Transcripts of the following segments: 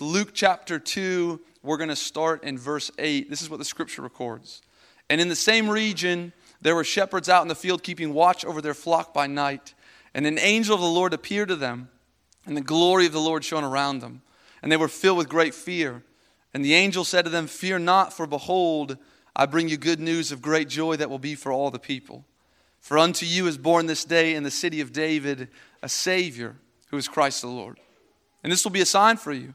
Luke chapter 2. We're going to start in verse 8. This is what the scripture records. And in the same region, there were shepherds out in the field keeping watch over their flock by night. And an angel of the Lord appeared to them, and the glory of the Lord shone around them. And they were filled with great fear. And the angel said to them, Fear not, for behold, I bring you good news of great joy that will be for all the people. For unto you is born this day in the city of David a Savior, who is Christ the Lord. And this will be a sign for you.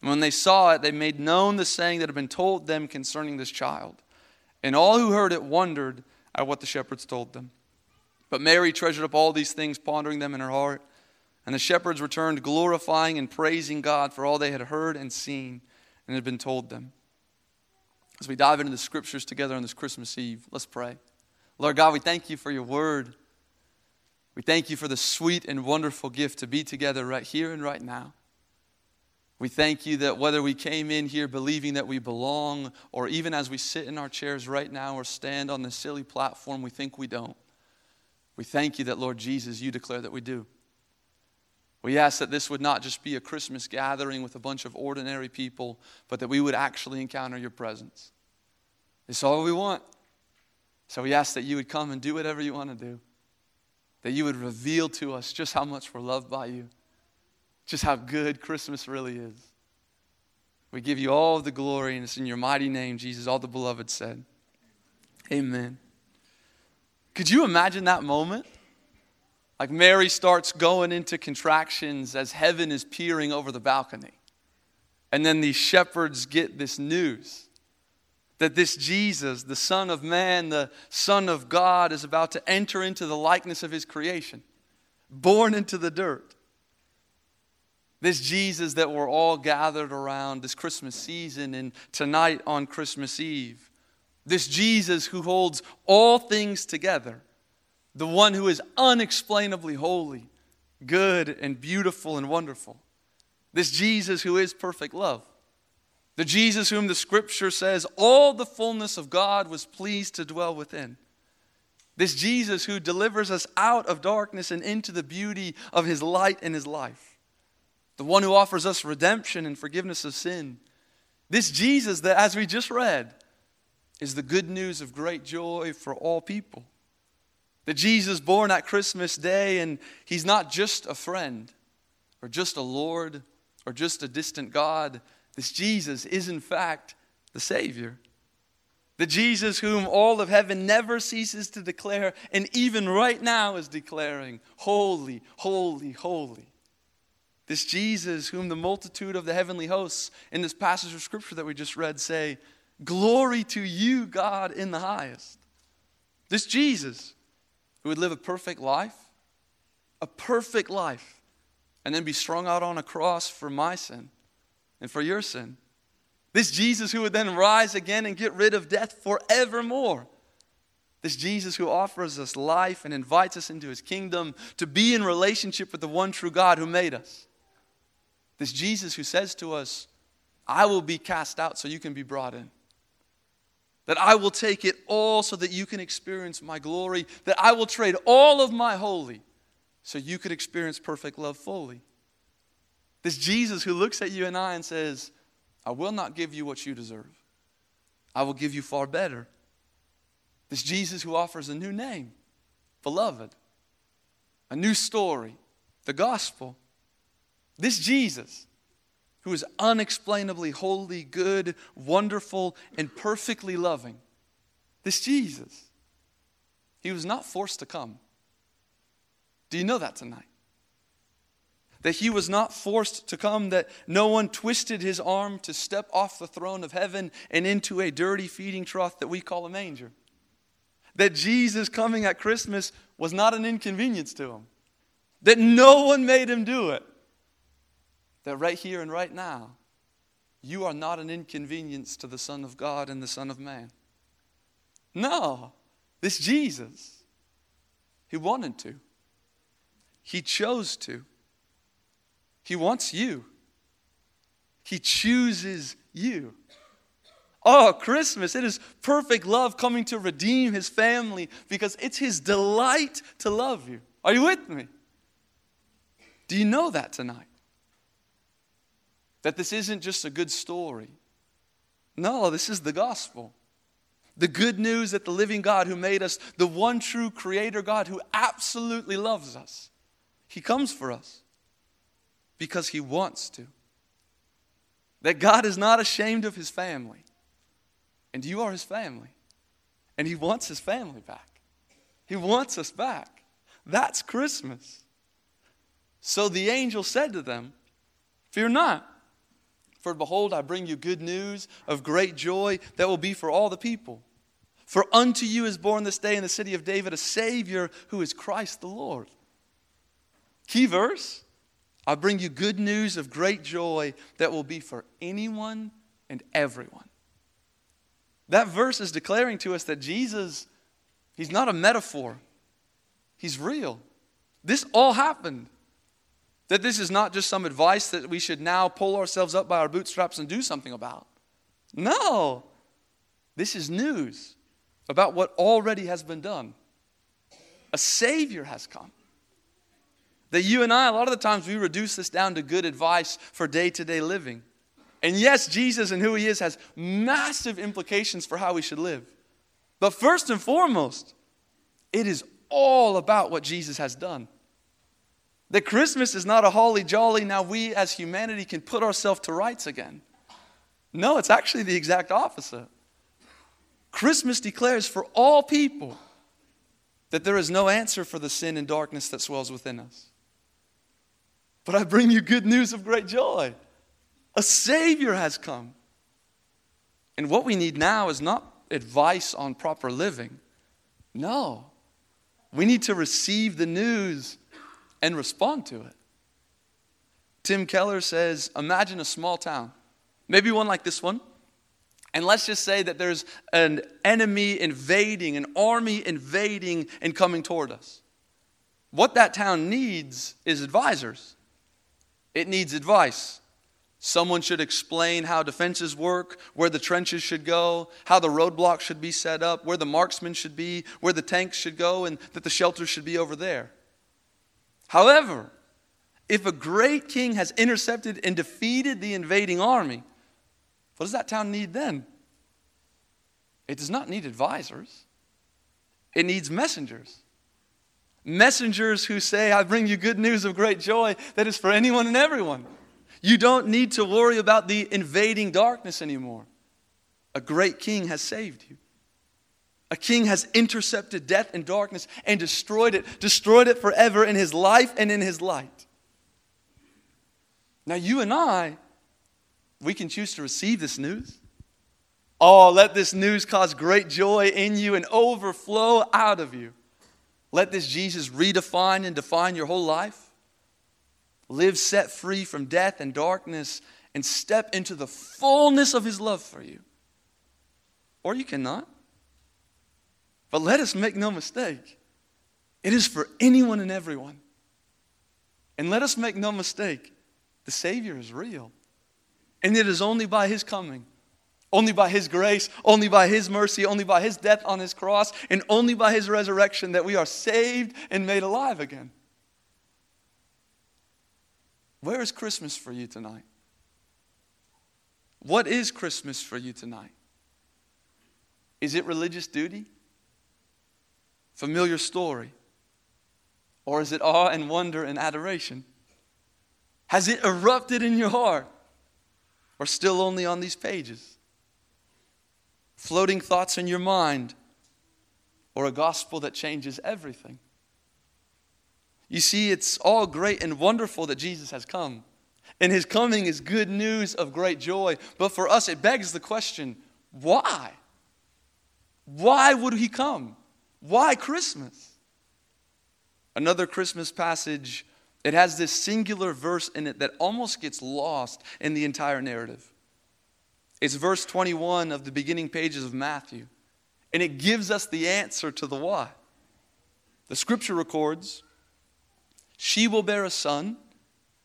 And when they saw it, they made known the saying that had been told them concerning this child. And all who heard it wondered at what the shepherds told them. But Mary treasured up all these things, pondering them in her heart. And the shepherds returned, glorifying and praising God for all they had heard and seen and had been told them. As we dive into the scriptures together on this Christmas Eve, let's pray. Lord God, we thank you for your word. We thank you for the sweet and wonderful gift to be together right here and right now. We thank you that whether we came in here believing that we belong, or even as we sit in our chairs right now or stand on this silly platform, we think we don't. We thank you that, Lord Jesus, you declare that we do. We ask that this would not just be a Christmas gathering with a bunch of ordinary people, but that we would actually encounter your presence. It's all we want. So we ask that you would come and do whatever you want to do, that you would reveal to us just how much we're loved by you, just how good Christmas really is. We give you all the glory, and it's in your mighty name, Jesus, all the beloved said. Amen. Could you imagine that moment? Like Mary starts going into contractions as heaven is peering over the balcony. And then these shepherds get this news that this Jesus, the Son of Man, the Son of God, is about to enter into the likeness of his creation, born into the dirt. This Jesus that we're all gathered around this Christmas season and tonight on Christmas Eve. This Jesus who holds all things together the one who is unexplainably holy, good, and beautiful and wonderful. This Jesus who is perfect love. The Jesus whom the scripture says all the fullness of God was pleased to dwell within. This Jesus who delivers us out of darkness and into the beauty of his light and his life. The one who offers us redemption and forgiveness of sin. This Jesus that, as we just read, is the good news of great joy for all people. That Jesus born at Christmas Day, and he's not just a friend or just a Lord or just a distant God. This Jesus is, in fact, the Savior. The Jesus whom all of heaven never ceases to declare, and even right now is declaring, Holy, holy, holy. This Jesus whom the multitude of the heavenly hosts in this passage of Scripture that we just read say, Glory to you, God, in the highest. This Jesus who would live a perfect life, a perfect life, and then be strung out on a cross for my sin and for your sin. This Jesus who would then rise again and get rid of death forevermore. This Jesus who offers us life and invites us into his kingdom to be in relationship with the one true God who made us. This Jesus who says to us, I will be cast out so you can be brought in that I will take it all so that you can experience my glory, that I will trade all of my holy so you could experience perfect love fully. This Jesus who looks at you and I and says, I will not give you what you deserve, I will give you far better. This Jesus who offers a new name, beloved, a new story, the gospel. This Jesus who is unexplainably holy, good, wonderful, and perfectly loving. This Jesus. He was not forced to come. Do you know that tonight? That he was not forced to come, that no one twisted his arm to step off the throne of heaven and into a dirty feeding trough that we call a manger. That Jesus coming at Christmas was not an inconvenience to him. That no one made him do it that right here and right now, You are not an inconvenience to the Son of God and the Son of Man. No, this Jesus, He wanted to, He chose to, He wants you, He chooses you. Oh, Christmas, it is perfect love coming to redeem His family because it's His delight to love you. Are you with me? Do you know that tonight? That this isn't just a good story. No, this is the gospel. The good news that the living God who made us, the one true creator God who absolutely loves us, he comes for us because he wants to. That God is not ashamed of his family, and you are his family, and he wants his family back. He wants us back. That's Christmas. So the angel said to them, Fear not, for behold, I bring you good news of great joy that will be for all the people. For unto you is born this day in the city of David a Savior who is Christ the Lord. Key verse I bring you good news of great joy that will be for anyone and everyone. That verse is declaring to us that Jesus, He's not a metaphor, He's real. This all happened. That this is not just some advice that we should now pull ourselves up by our bootstraps and do something about. No. This is news about what already has been done. A Savior has come. That you and I, a lot of the times, we reduce this down to good advice for day to day living. And yes, Jesus and who He is has massive implications for how we should live. But first and foremost, it is all about what Jesus has done. That Christmas is not a holly jolly, now we as humanity can put ourselves to rights again. No, it's actually the exact opposite. Christmas declares for all people that there is no answer for the sin and darkness that swells within us. But I bring you good news of great joy. A Savior has come. And what we need now is not advice on proper living. No. We need to receive the news and respond to it. Tim Keller says Imagine a small town, maybe one like this one. And let's just say that there's an enemy invading, an army invading and coming toward us. What that town needs is advisors, it needs advice. Someone should explain how defenses work, where the trenches should go, how the roadblocks should be set up, where the marksmen should be, where the tanks should go, and that the shelters should be over there. However, if a great king has intercepted and defeated the invading army, what does that town need then? It does not need advisors, it needs messengers. Messengers who say, I bring you good news of great joy that is for anyone and everyone. You don't need to worry about the invading darkness anymore. A great king has saved you. A king has intercepted death and darkness and destroyed it, destroyed it forever in his life and in his light. Now, you and I, we can choose to receive this news. Oh, let this news cause great joy in you and overflow out of you. Let this Jesus redefine and define your whole life. Live set free from death and darkness and step into the fullness of his love for you. Or you cannot. But let us make no mistake, it is for anyone and everyone. And let us make no mistake, the Savior is real. And it is only by His coming, only by His grace, only by His mercy, only by His death on His cross, and only by His resurrection that we are saved and made alive again. Where is Christmas for you tonight? What is Christmas for you tonight? Is it religious duty? Familiar story? Or is it awe and wonder and adoration? Has it erupted in your heart? Or still only on these pages? Floating thoughts in your mind? Or a gospel that changes everything? You see, it's all great and wonderful that Jesus has come. And his coming is good news of great joy. But for us, it begs the question why? Why would he come? Why Christmas? Another Christmas passage, it has this singular verse in it that almost gets lost in the entire narrative. It's verse 21 of the beginning pages of Matthew. And it gives us the answer to the why. The scripture records She will bear a son,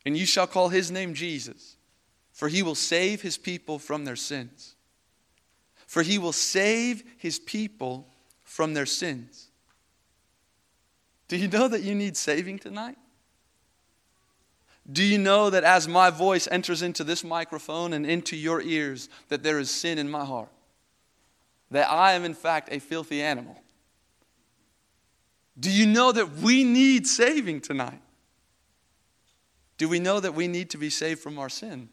and you shall call his name Jesus, for he will save his people from their sins. For he will save his people from their sins. Do you know that you need saving tonight? Do you know that as my voice enters into this microphone and into your ears, that there is sin in my heart? That I am, in fact, a filthy animal? Do you know that we need saving tonight? Do we know that we need to be saved from our sin?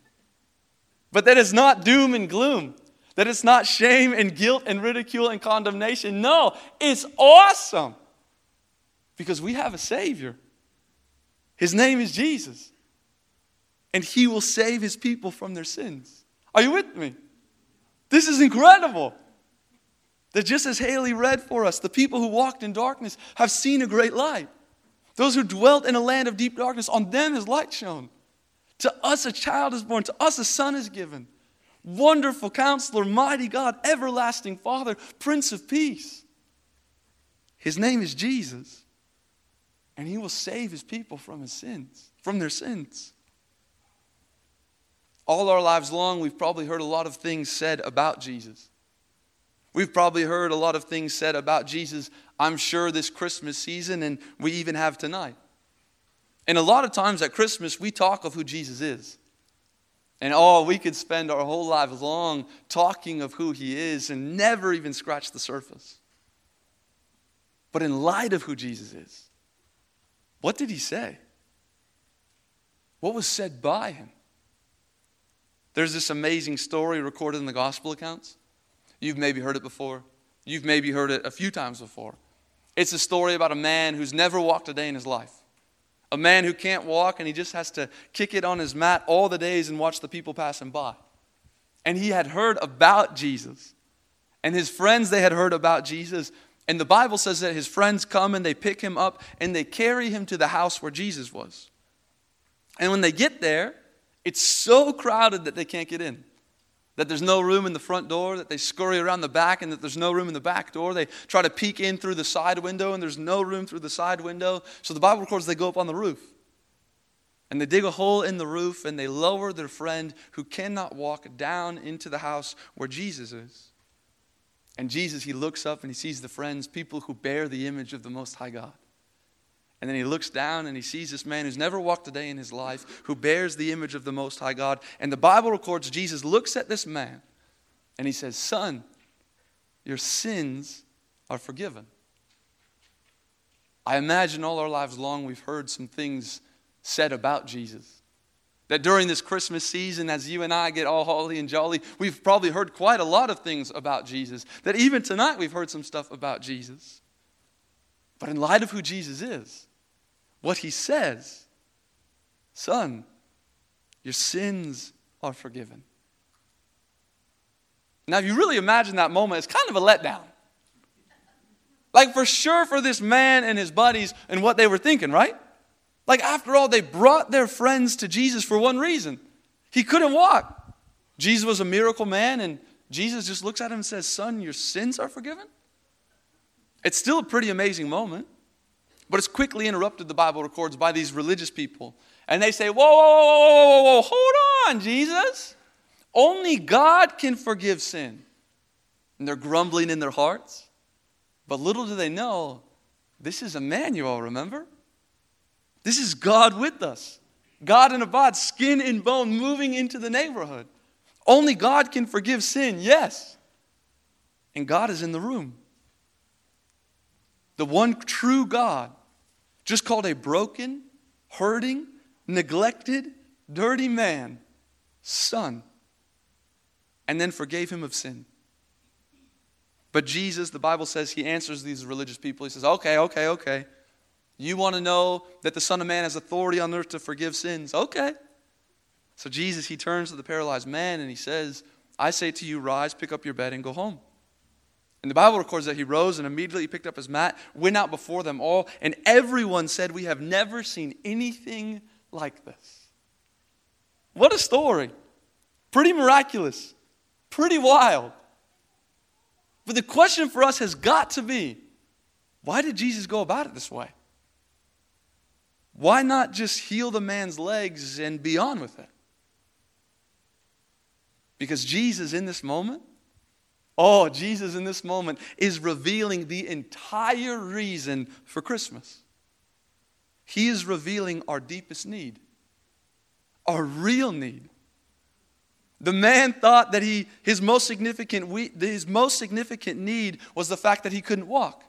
But that is not doom and gloom, that it's not shame and guilt and ridicule and condemnation. No, it's awesome because we have a Savior. His name is Jesus and he will save his people from their sins. Are you with me? This is incredible. That just as Haley read for us, the people who walked in darkness have seen a great light. Those who dwelt in a land of deep darkness, on them is light shone. To us a child is born, to us a son is given. Wonderful counselor, mighty God, everlasting Father, Prince of Peace. His name is Jesus, and he will save his people from his sins, from their sins. All our lives long, we've probably heard a lot of things said about Jesus. We've probably heard a lot of things said about Jesus, I'm sure, this Christmas season, and we even have tonight. And a lot of times at Christmas, we talk of who Jesus is. And oh, we could spend our whole lives long talking of who he is and never even scratch the surface. But in light of who Jesus is, what did he say? What was said by him? There's this amazing story recorded in the gospel accounts. You've maybe heard it before. You've maybe heard it a few times before. It's a story about a man who's never walked a day in his life. A man who can't walk and he just has to kick it on his mat all the days and watch the people pass him by. And he had heard about Jesus. And his friends, they had heard about Jesus. And the Bible says that his friends come and they pick him up and they carry him to the house where Jesus was. And when they get there, it's so crowded that they can't get in. That there's no room in the front door, that they scurry around the back, and that there's no room in the back door. They try to peek in through the side window, and there's no room through the side window. So the Bible records they go up on the roof. And they dig a hole in the roof, and they lower their friend who cannot walk down into the house where Jesus is. And Jesus, he looks up and he sees the friends, people who bear the image of the Most High God. And then he looks down and he sees this man who's never walked a day in his life, who bears the image of the Most High God. And the Bible records Jesus looks at this man and he says, Son, your sins are forgiven. I imagine all our lives long we've heard some things said about Jesus. That during this Christmas season, as you and I get all holly and jolly, we've probably heard quite a lot of things about Jesus. That even tonight we've heard some stuff about Jesus. But in light of who Jesus is, what he says Son, your sins are forgiven. Now, if you really imagine that moment, it's kind of a letdown. Like, for sure, for this man and his buddies and what they were thinking, right? Like, after all, they brought their friends to Jesus for one reason he couldn't walk. Jesus was a miracle man, and Jesus just looks at him and says, Son, your sins are forgiven? It's still a pretty amazing moment. But it's quickly interrupted, the Bible records, by these religious people. And they say, Whoa, whoa, whoa, whoa, whoa, whoa, hold on, Jesus. Only God can forgive sin. And they're grumbling in their hearts. But little do they know, this is Emmanuel, remember? This is God with us. God in a bod, skin and bone, moving into the neighborhood. Only God can forgive sin, yes. And God is in the room. The one true God just called a broken, hurting, neglected, dirty man son, and then forgave him of sin. But Jesus, the Bible says, he answers these religious people. He says, Okay, okay, okay. You want to know that the Son of Man has authority on earth to forgive sins? Okay. So Jesus, he turns to the paralyzed man and he says, I say to you, rise, pick up your bed, and go home. And the Bible records that he rose and immediately picked up his mat, went out before them all, and everyone said, We have never seen anything like this. What a story! Pretty miraculous. Pretty wild. But the question for us has got to be why did Jesus go about it this way? Why not just heal the man's legs and be on with it? Because Jesus, in this moment, oh, Jesus, in this moment, is revealing the entire reason for Christmas. He is revealing our deepest need, our real need. The man thought that he, his, most significant, his most significant need was the fact that he couldn't walk.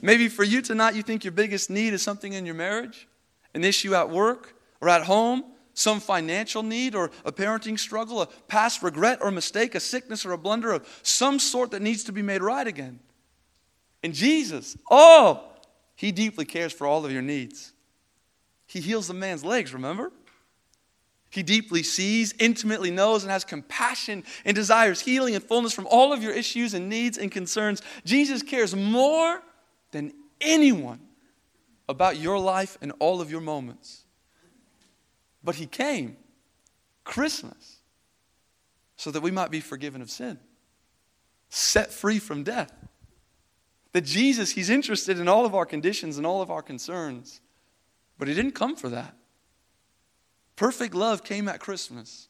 Maybe for you tonight, you think your biggest need is something in your marriage, an issue at work or at home, some financial need or a parenting struggle, a past regret or mistake, a sickness or a blunder of some sort that needs to be made right again. And Jesus, oh, he deeply cares for all of your needs. He heals the man's legs, remember? He deeply sees, intimately knows, and has compassion and desires healing and fullness from all of your issues and needs and concerns. Jesus cares more than anyone about your life and all of your moments. But He came, Christmas, so that we might be forgiven of sin, set free from death. That Jesus, He's interested in all of our conditions and all of our concerns, but He didn't come for that. Perfect love came at Christmas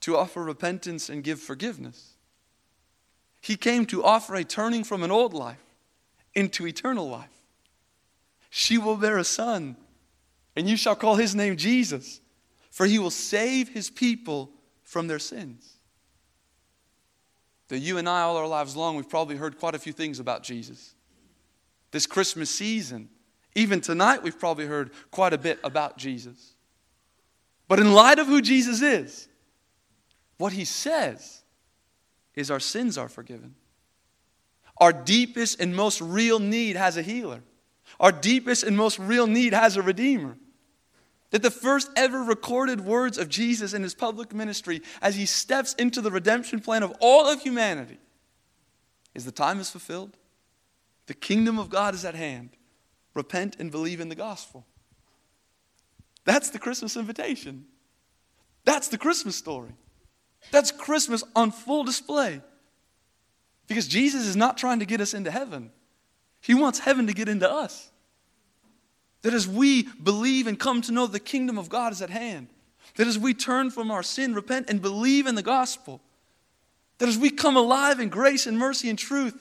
to offer repentance and give forgiveness. He came to offer a turning from an old life into eternal life. She will bear a son, and you shall call his name Jesus, for he will save his people from their sins. That you and I, all our lives long, we've probably heard quite a few things about Jesus. This Christmas season, even tonight, we've probably heard quite a bit about Jesus. But in light of who Jesus is, what he says is our sins are forgiven. Our deepest and most real need has a healer. Our deepest and most real need has a redeemer. That the first ever recorded words of Jesus in his public ministry as he steps into the redemption plan of all of humanity is the time is fulfilled, the kingdom of God is at hand. Repent and believe in the gospel. That's the Christmas invitation. That's the Christmas story. That's Christmas on full display. Because Jesus is not trying to get us into heaven, He wants heaven to get into us. That as we believe and come to know the kingdom of God is at hand, that as we turn from our sin, repent, and believe in the gospel, that as we come alive in grace and mercy and truth,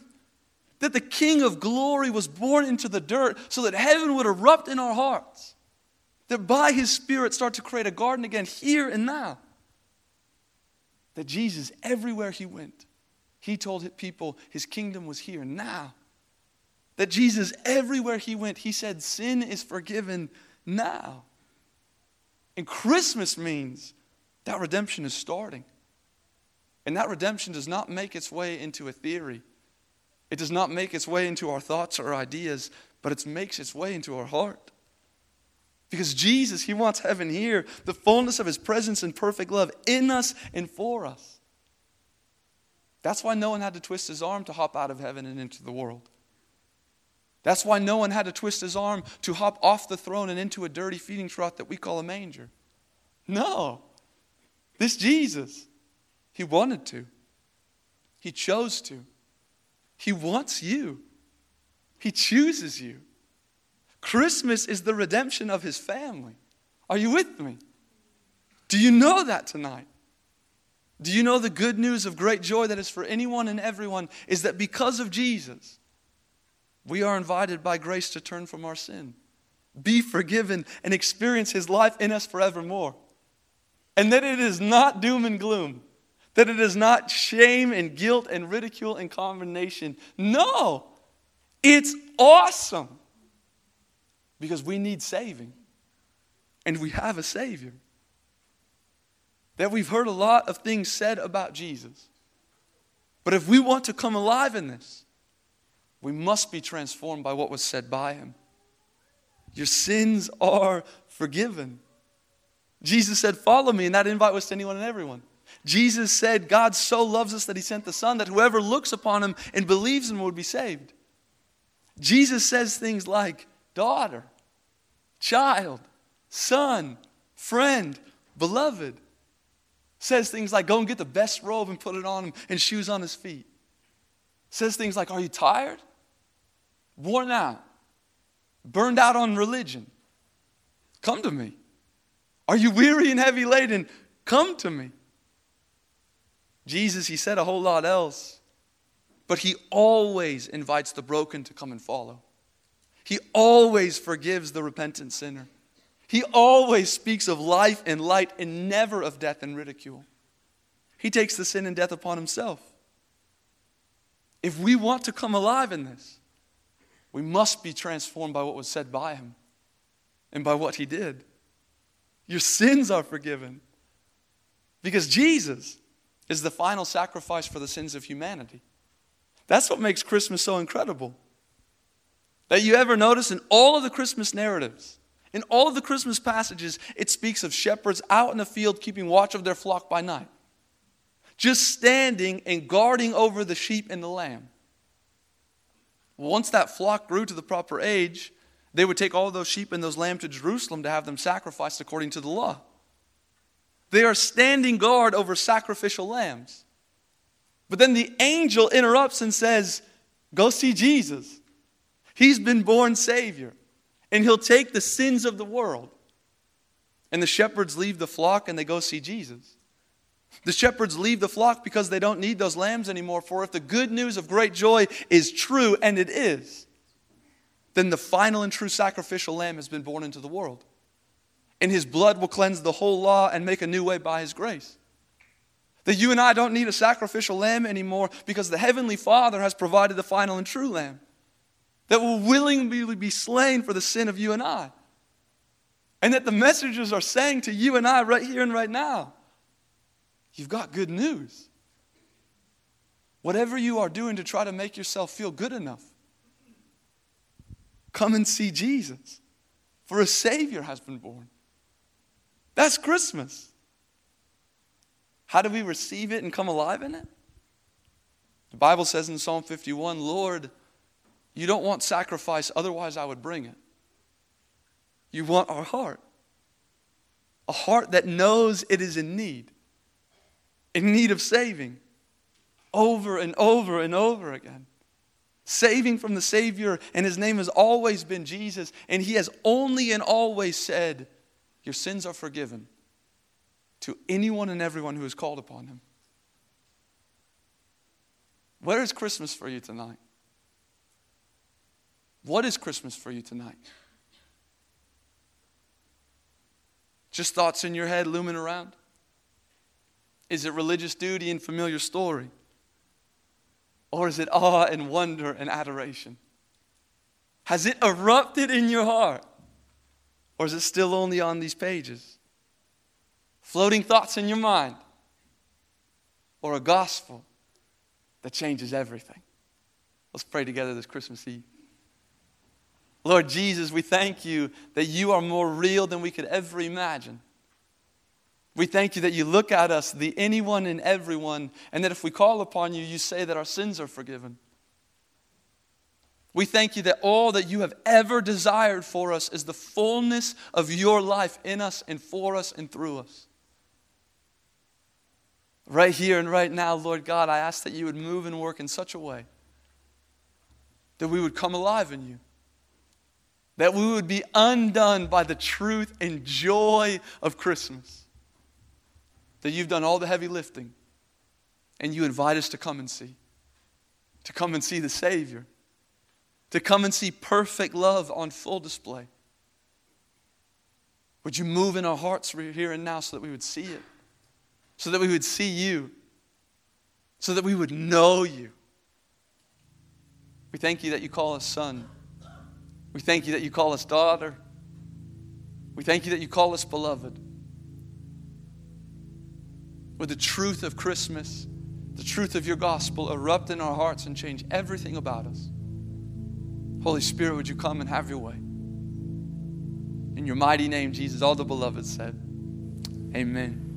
that the King of glory was born into the dirt so that heaven would erupt in our hearts that by his Spirit start to create a garden again here and now. That Jesus, everywhere he went, he told people his kingdom was here and now. That Jesus, everywhere he went, he said, Sin is forgiven now. And Christmas means that redemption is starting. And that redemption does not make its way into a theory. It does not make its way into our thoughts or ideas, but it makes its way into our heart. Because Jesus, He wants heaven here, the fullness of His presence and perfect love in us and for us. That's why no one had to twist his arm to hop out of heaven and into the world. That's why no one had to twist his arm to hop off the throne and into a dirty feeding trough that we call a manger. No. This Jesus, He wanted to. He chose to. He wants you. He chooses you. Christmas is the redemption of his family. Are you with me? Do you know that tonight? Do you know the good news of great joy that is for anyone and everyone is that because of Jesus, we are invited by grace to turn from our sin, be forgiven, and experience his life in us forevermore. And that it is not doom and gloom, that it is not shame and guilt and ridicule and condemnation. No, it's awesome because we need saving. And we have a Savior. That we've heard a lot of things said about Jesus. But if we want to come alive in this, we must be transformed by what was said by Him. Your sins are forgiven. Jesus said, Follow me, and that invite was to anyone and everyone. Jesus said, God so loves us that He sent the Son that whoever looks upon Him and believes in Him would be saved. Jesus says things like, Daughter, child, son, friend, beloved. Says things like, go and get the best robe and put it on him and shoes on his feet. Says things like, are you tired? Worn out? Burned out on religion? Come to me. Are you weary and heavy laden? Come to me. Jesus, he said a whole lot else, but he always invites the broken to come and follow. He always forgives the repentant sinner. He always speaks of life and light and never of death and ridicule. He takes the sin and death upon himself. If we want to come alive in this, we must be transformed by what was said by him and by what he did. Your sins are forgiven because Jesus is the final sacrifice for the sins of humanity. That's what makes Christmas so incredible. That you ever notice in all of the Christmas narratives, in all of the Christmas passages, it speaks of shepherds out in the field keeping watch of their flock by night, just standing and guarding over the sheep and the lamb. Once that flock grew to the proper age, they would take all those sheep and those lambs to Jerusalem to have them sacrificed according to the law. They are standing guard over sacrificial lambs. But then the angel interrupts and says, Go see Jesus. He's been born Savior, and He'll take the sins of the world. And the shepherds leave the flock and they go see Jesus. The shepherds leave the flock because they don't need those lambs anymore. For if the good news of great joy is true, and it is, then the final and true sacrificial lamb has been born into the world. And his blood will cleanse the whole law and make a new way by his grace. That you and I don't need a sacrificial lamb anymore because the Heavenly Father has provided the final and true lamb that will willingly be slain for the sin of you and I. And that the messengers are saying to you and I right here and right now you've got good news. Whatever you are doing to try to make yourself feel good enough, come and see Jesus, for a Savior has been born. That's Christmas. How do we receive it and come alive in it? The Bible says in Psalm 51 Lord, you don't want sacrifice, otherwise, I would bring it. You want our heart. A heart that knows it is in need, in need of saving, over and over and over again. Saving from the Savior, and His name has always been Jesus, and He has only and always said, Your sins are forgiven to anyone and everyone who is called upon Him. Where is Christmas for you tonight? What is Christmas for you tonight? Just thoughts in your head looming around? Is it religious duty and familiar story? Or is it awe and wonder and adoration? Has it erupted in your heart? Or is it still only on these pages? Floating thoughts in your mind? Or a gospel that changes everything? Let's pray together this Christmas Eve. Lord Jesus, we thank you that you are more real than we could ever imagine. We thank you that you look at us, the anyone and everyone, and that if we call upon you, you say that our sins are forgiven. We thank you that all that you have ever desired for us is the fullness of your life in us and for us and through us. Right here and right now, Lord God, I ask that you would move and work in such a way that we would come alive in you that we would be undone by the truth and joy of Christmas. That you've done all the heavy lifting and you invite us to come and see, to come and see the Savior, to come and see perfect love on full display. Would you move in our hearts here and now so that we would see it, so that we would see you, so that we would know you? We thank you that you call us son. We thank you that you call us daughter. We thank you that you call us beloved. With the truth of Christmas, the truth of your gospel erupt in our hearts and change everything about us. Holy Spirit, would you come and have your way? In your mighty name, Jesus, all the beloved said, Amen.